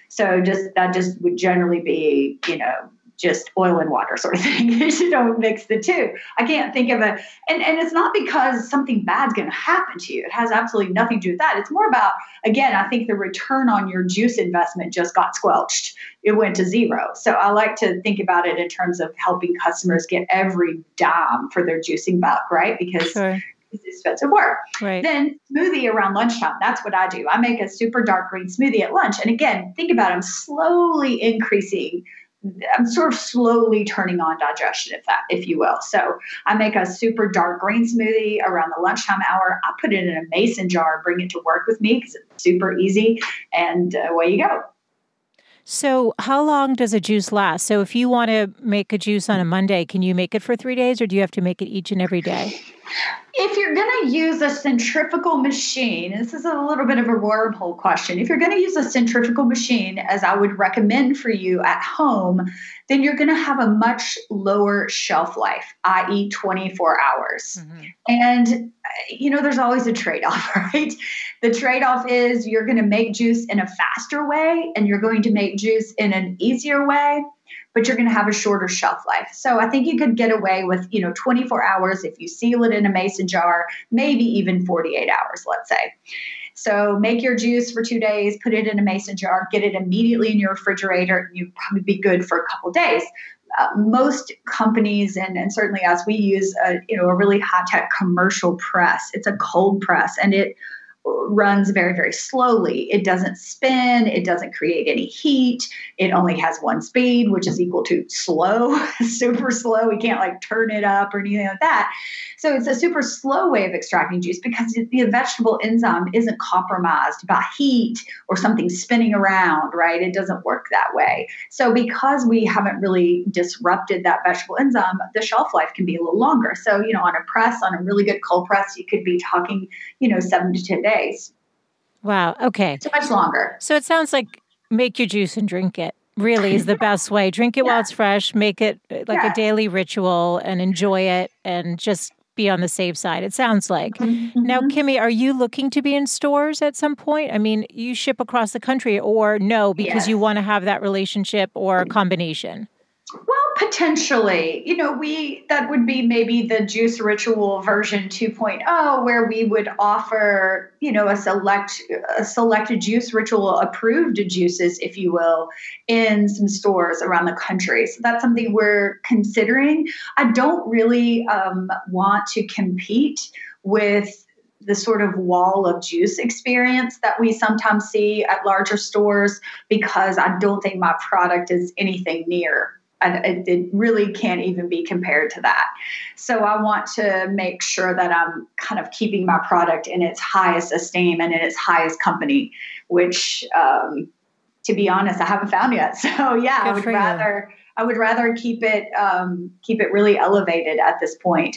So just that just would generally be, you know, just oil and water sort of thing. you don't mix the two. I can't think of a and, and it's not because something bad's gonna happen to you. It has absolutely nothing to do with that. It's more about, again, I think the return on your juice investment just got squelched. It went to zero. So I like to think about it in terms of helping customers get every dime for their juicing buck, right? Because sure it's expensive work. Right. Then smoothie around lunchtime. That's what I do. I make a super dark green smoothie at lunch. And again, think about it, I'm slowly increasing. I'm sort of slowly turning on digestion, if that, if you will. So I make a super dark green smoothie around the lunchtime hour. I put it in a mason jar, bring it to work with me because it's super easy, and away you go. So, how long does a juice last? So, if you want to make a juice on a Monday, can you make it for three days, or do you have to make it each and every day? If you're going to use a centrifugal machine, this is a little bit of a wormhole question. If you're going to use a centrifugal machine, as I would recommend for you at home, then you're going to have a much lower shelf life, i.e., 24 hours. Mm-hmm. And, you know, there's always a trade off, right? The trade off is you're going to make juice in a faster way and you're going to make juice in an easier way but you're going to have a shorter shelf life. So I think you could get away with, you know, 24 hours if you seal it in a mason jar, maybe even 48 hours, let's say. So make your juice for two days, put it in a mason jar, get it immediately in your refrigerator, and you'd probably be good for a couple days. Uh, most companies and, and certainly us, we use a you know a really high tech commercial press. It's a cold press, and it runs very, very slowly. It doesn't spin, it doesn't create any heat. It only has one speed, which is equal to slow, super slow. We can't like turn it up or anything like that. So it's a super slow way of extracting juice because the vegetable enzyme isn't compromised by heat or something spinning around, right? It doesn't work that way. So because we haven't really disrupted that vegetable enzyme, the shelf life can be a little longer. So, you know, on a press, on a really good cold press, you could be talking, you know, seven to 10 days. Wow. Okay. So much longer. So it sounds like make your juice and drink it really is the best way. Drink it yeah. while it's fresh, make it uh, like yeah. a daily ritual and enjoy it and just be on the safe side. It sounds like. Mm-hmm. Now, mm-hmm. Kimmye, are you looking to be in stores at some point? I mean, you ship across the country or no because yes. you want to have that relationship or a combination? Well, potentially. You know, we that would be maybe the juice ritual version 2.0 where we would offer, you know, a select a selected juice ritual approved juices if you will in some stores around the country. So that's something we're considering. I don't really um, want to compete with the sort of wall of juice experience that we sometimes see at larger stores because I don't think my product is anything near and it really can't even be compared to that. So I want to make sure that I'm kind of keeping my product in its highest esteem and in its highest company, which, um, to be honest, I haven't found yet. So yeah, Good I would rather. You. I would rather keep it um, keep it really elevated at this point.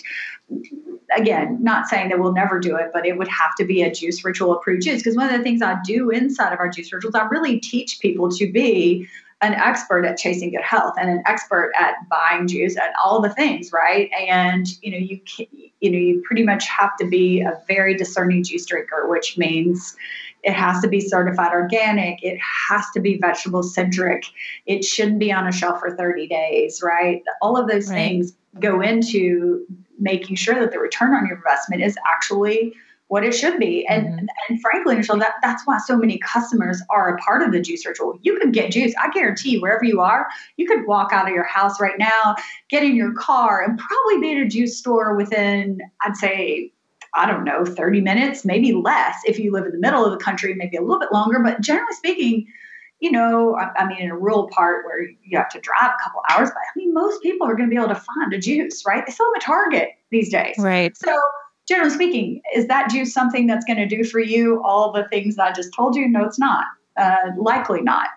Again, not saying that we'll never do it, but it would have to be a juice ritual approved juice. Because one of the things I do inside of our juice rituals, I really teach people to be an expert at chasing good health and an expert at buying juice and all the things, right? And you know, you can, you know, you pretty much have to be a very discerning juice drinker, which means it has to be certified organic. It has to be vegetable centric. It shouldn't be on a shelf for 30 days, right? All of those right. things go into making sure that the return on your investment is actually what it should be. And mm-hmm. and frankly, Michelle, that, that's why so many customers are a part of the juice ritual. You can get juice. I guarantee wherever you are, you could walk out of your house right now, get in your car, and probably be at a juice store within, I'd say, I don't know, 30 minutes, maybe less if you live in the middle of the country, maybe a little bit longer. But generally speaking, you know, I, I mean, in a rural part where you have to drive a couple hours, but I mean, most people are going to be able to find a juice, right? They sell them at Target these days. Right. So, generally speaking, is that juice something that's going to do for you all the things that I just told you? No, it's not. Uh, likely not.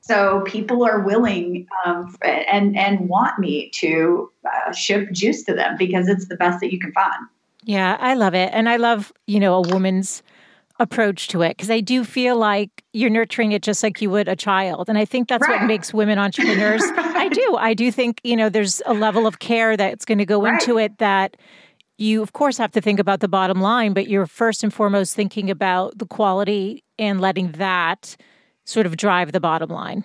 So people are willing um, and and want me to uh, ship juice to them because it's the best that you can find. Yeah, I love it. And I love, you know, a woman's approach to it because I do feel like you're nurturing it just like you would a child. And I think that's right. what makes women entrepreneurs. right. I do. I do think, you know, there's a level of care that's going to go right. into it that you, of course, have to think about the bottom line, but you're first and foremost thinking about the quality and letting that sort of drive the bottom line.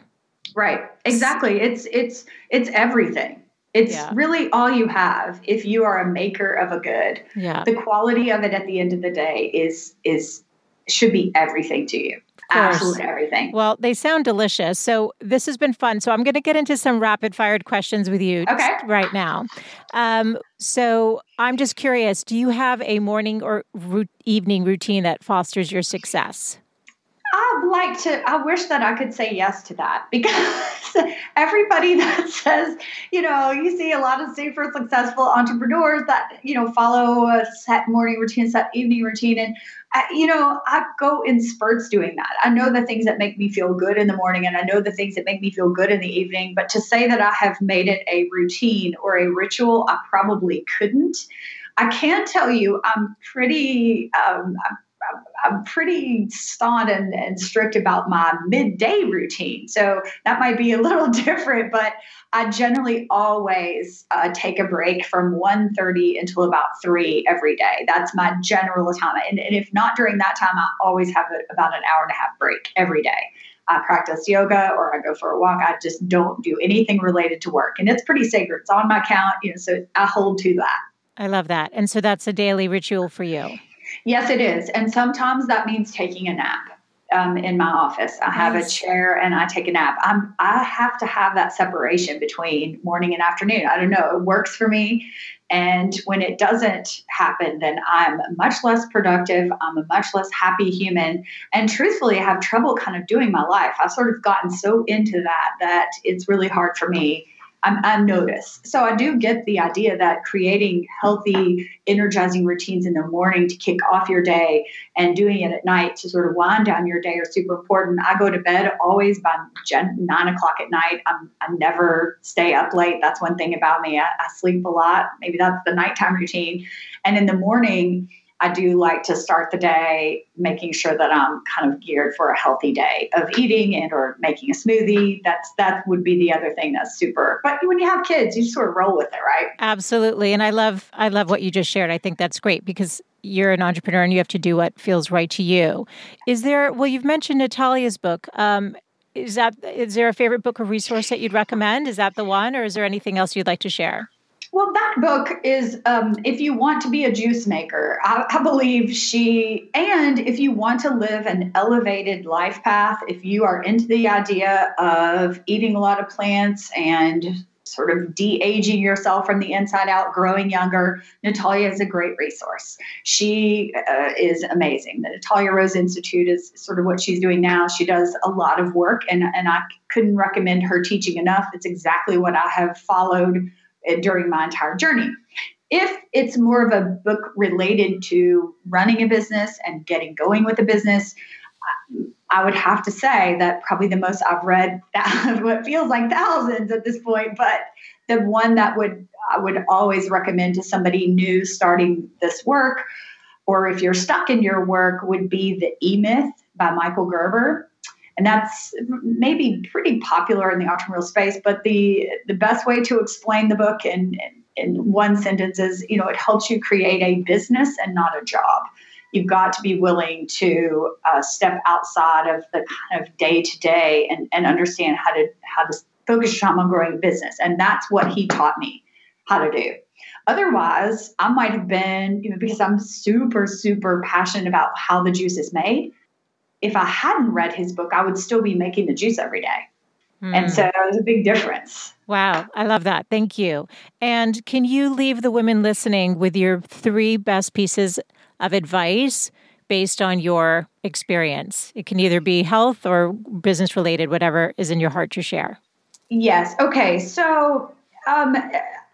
Right. Exactly. It's it's it's everything. It's yeah. really all you have if you are a maker of a good. Yeah. The quality of it at the end of the day is is should be everything to you. Absolutely everything. Well, they sound delicious. So this has been fun. So I'm going to get into some rapid fired questions with you okay. right now. Um, so I'm just curious: Do you have a morning or evening routine that fosters your success? I'd like to, I wish that I could say yes to that because everybody that says, you know, you see a lot of super successful entrepreneurs that, you know, follow a set morning routine, set evening routine. And, I, you know, I go in spurts doing that. I know the things that make me feel good in the morning and I know the things that make me feel good in the evening. But to say that I have made it a routine or a ritual, I probably couldn't. I can tell you I'm pretty, um, I'm I'm pretty staunch and, and strict about my midday routine. So that might be a little different, but I generally always uh, take a break from 1.30 until about 3 every day. That's my general time. And, and if not during that time, I always have a, about an hour and a half break every day. I practice yoga or I go for a walk. I just don't do anything related to work. And it's pretty sacred. It's on my count, you know, so I hold to that. I love that. And so that's a daily ritual for you. Yes, it is. And sometimes that means taking a nap. Um, in my office. I have nice. a chair and I take a nap. I'm I have to have that separation between morning and afternoon. I don't know. It works for me. And when it doesn't happen, then I'm much less productive. I'm a much less happy human. And truthfully, I have trouble kind of doing my life. I've sort of gotten so into that that it's really hard for me I'm I unnoticed. So I do get the idea that creating healthy, energizing routines in the morning to kick off your day and doing it at night to sort of wind down your day are super important. I go to bed always by nine o'clock at night. I'm, I never stay up late. That's one thing about me. I, I sleep a lot. Maybe that's the nighttime routine. And in the morning, I do like to start the day making sure that I'm kind of geared for a healthy day of eating and or making a smoothie. That's that would be the other thing that's super. But when you have kids, you sort of roll with it, right? Absolutely. And I love I love what you just shared. I think that's great because you're an entrepreneur and you have to do what feels right to you. Is there well you've mentioned Natalia's book. Um, is that is there a favorite book or resource that you'd recommend? Is that the one or is there anything else you'd like to share? Well, that book is um, if you want to be a juice maker, I, I, believe she, and if you want to live an elevated life path, if you are into the idea of eating a lot of plants and sort of de aging yourself from the inside out, growing younger, Natalia is a great resource. She uh, is amazing. The Natalia Rose Institute is sort of what she's doing now. She does a lot of work, and, and I couldn't recommend her teaching enough. It's exactly what I have followed Uh, during my entire journey. If it's more of a book related to running a business and getting going with a business, I would have to say that probably the most I've read, that what feels like thousands at this point, but the one that would I would always recommend to somebody new starting this work, or if you're stuck in your work, would be the E Myth by Michael Gerber. And that's maybe pretty popular in the entrepreneurial space. But the the best way to explain the book in in one sentence is, you know, it helps you create a business and not a job. You've got to be willing to uh, step outside of the kind of day to day and and understand how to how to focus your time on growing a business. And that's what he taught me how to do. Otherwise, I might have been, you know, because I'm super, super passionate about how the juice is made. If I hadn't read his book, I would still be making the juice every day. Mm. And so there's a big difference. Wow, I love that. Thank you. And can you leave the women listening with your three best pieces of advice based on your experience? It can either be health or business related, whatever is in your heart to share. Yes. Okay. So um,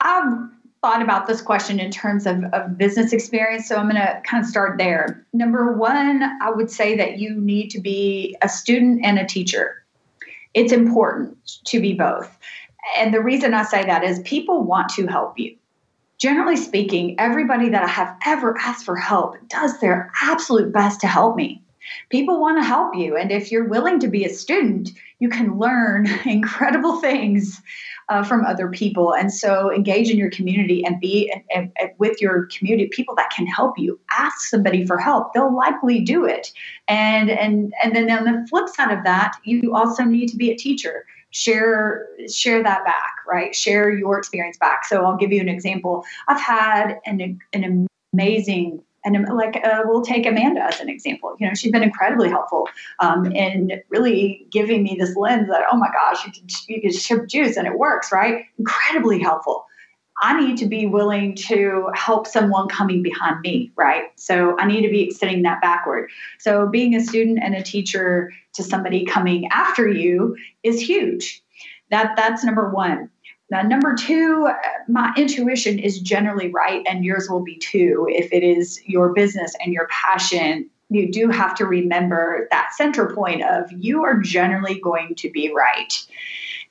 I've thought about this question in terms of, of business experience. So I'm going to kind of start there. Number one, I would say that you need to be a student and a teacher. It's important to be both. And the reason I say that is people want to help you. Generally speaking, everybody that I have ever asked for help does their absolute best to help me. People want to help you. And if you're willing to be a student, you can learn incredible things uh, from other people. And so engage in your community and be and, and with your community, people that can help you. Ask somebody for help. They'll likely do it. And and and then on the flip side of that, you also need to be a teacher. Share share that back, right? Share your experience back. So I'll give you an example. I've had an an amazing and like uh, we'll take Amanda as an example. You know, she's been incredibly helpful um, in really giving me this lens that oh my gosh, you can you can ship juice and it works, right? Incredibly helpful. I need to be willing to help someone coming behind me, right? So I need to be extending that backward. So being a student and a teacher to somebody coming after you is huge. That that's number one. Now, number two, my intuition is generally right, and yours will be too. If it is your business and your passion, you do have to remember that center point of you are generally going to be right,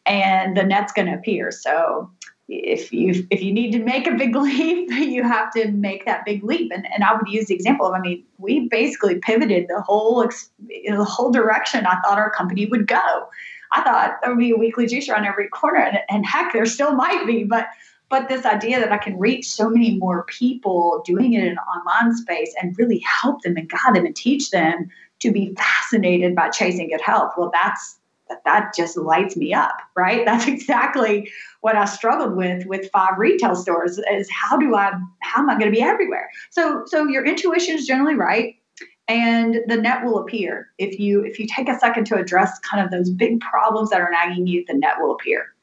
and the net's going to appear. So, if you if you need to make a big leap, you have to make that big leap. And, and I would use the example of, I mean, we basically pivoted the whole the whole direction I thought our company would go. I thought there would be a weekly juicer on every corner, and, and heck, there still might be. But but this idea that I can reach so many more people doing it in an online space and really help them and guide them and teach them to be fascinated by chasing good health. Well, that's that just lights me up, right? That's exactly what I struggled with with five retail stores is how do I how am I going to be everywhere? So so your intuition is generally right and the net will appear. If you if you take a second to address kind of those big problems that are nagging you the net will appear.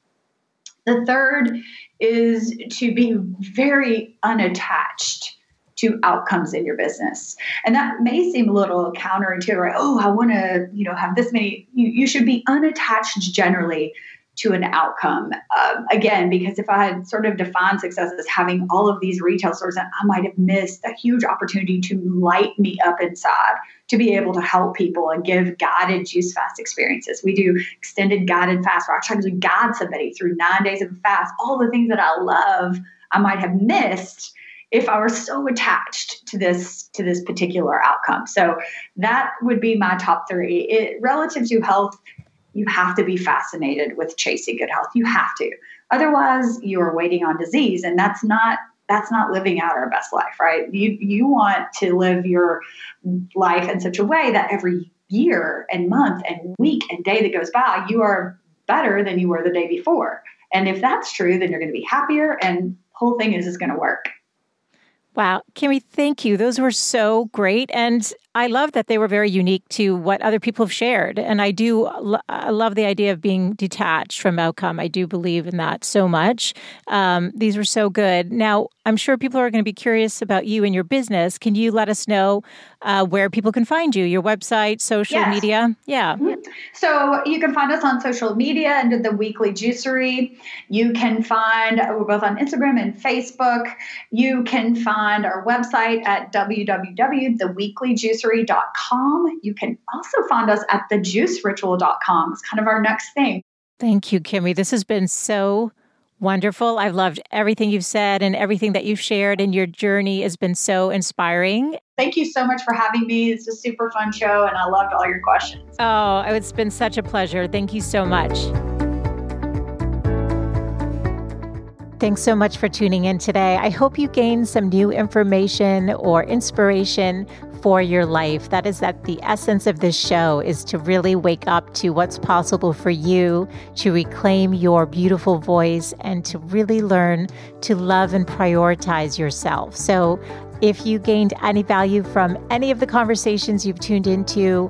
The third is to be very unattached to outcomes in your business. And that may seem a little counterintuitive right? Oh i want to you know have this many you, you should be unattached generally to an outcome. Um, again, because if I had sort of defined success as having all of these retail stores, I might have missed a huge opportunity to light me up inside to be able to help people and give guided juice fast experiences. We do extended guided fast where I try to guide somebody through nine days of fast, all the things that I love, I might have missed if I were so attached to this to this particular outcome. So that would be my top three. It, relative to health, you have to be fascinated with chasing good health. You have to. Otherwise, you're waiting on disease, and that's not that's not living out our best life, right? You you want to live your life in such a way that every year and month and week and day that goes by, you are better than you were the day before. And if that's true, then you're going to be happier, and whole thing is is going to work. Wow. Kimmye, thank you. Those were so great. And I love that they were very unique to what other people have shared. And I do I love the idea of being detached from outcome. I do believe in that so much. Um, these were so good. Now, I'm sure people are going to be curious about you and your business. Can you let us know uh, where people can find you, your website, social yes. media? Yeah. Mm-hmm. So you can find us on social media under the Weekly Juicery. You can find, we're both on Instagram and Facebook. You can find our website at www.theweeklyjuicery.com. You can also find us at thejuiceritual.com. It's kind of our next thing. Thank you, Kimmye. This has been so Wonderful. I've loved everything you've said and everything that you've shared, and your journey has been so inspiring. Thank you so much for having me. It's a super fun show, and I loved all your questions. Oh, it's been such a pleasure. Thank you so much. Thanks so much for tuning in today. I hope you gained some new information or inspiration for your life. That is that the essence of this show is to really wake up to what's possible for you, to reclaim your beautiful voice, and to really learn to love and prioritize yourself. So, if you gained any value from any of the conversations you've tuned into,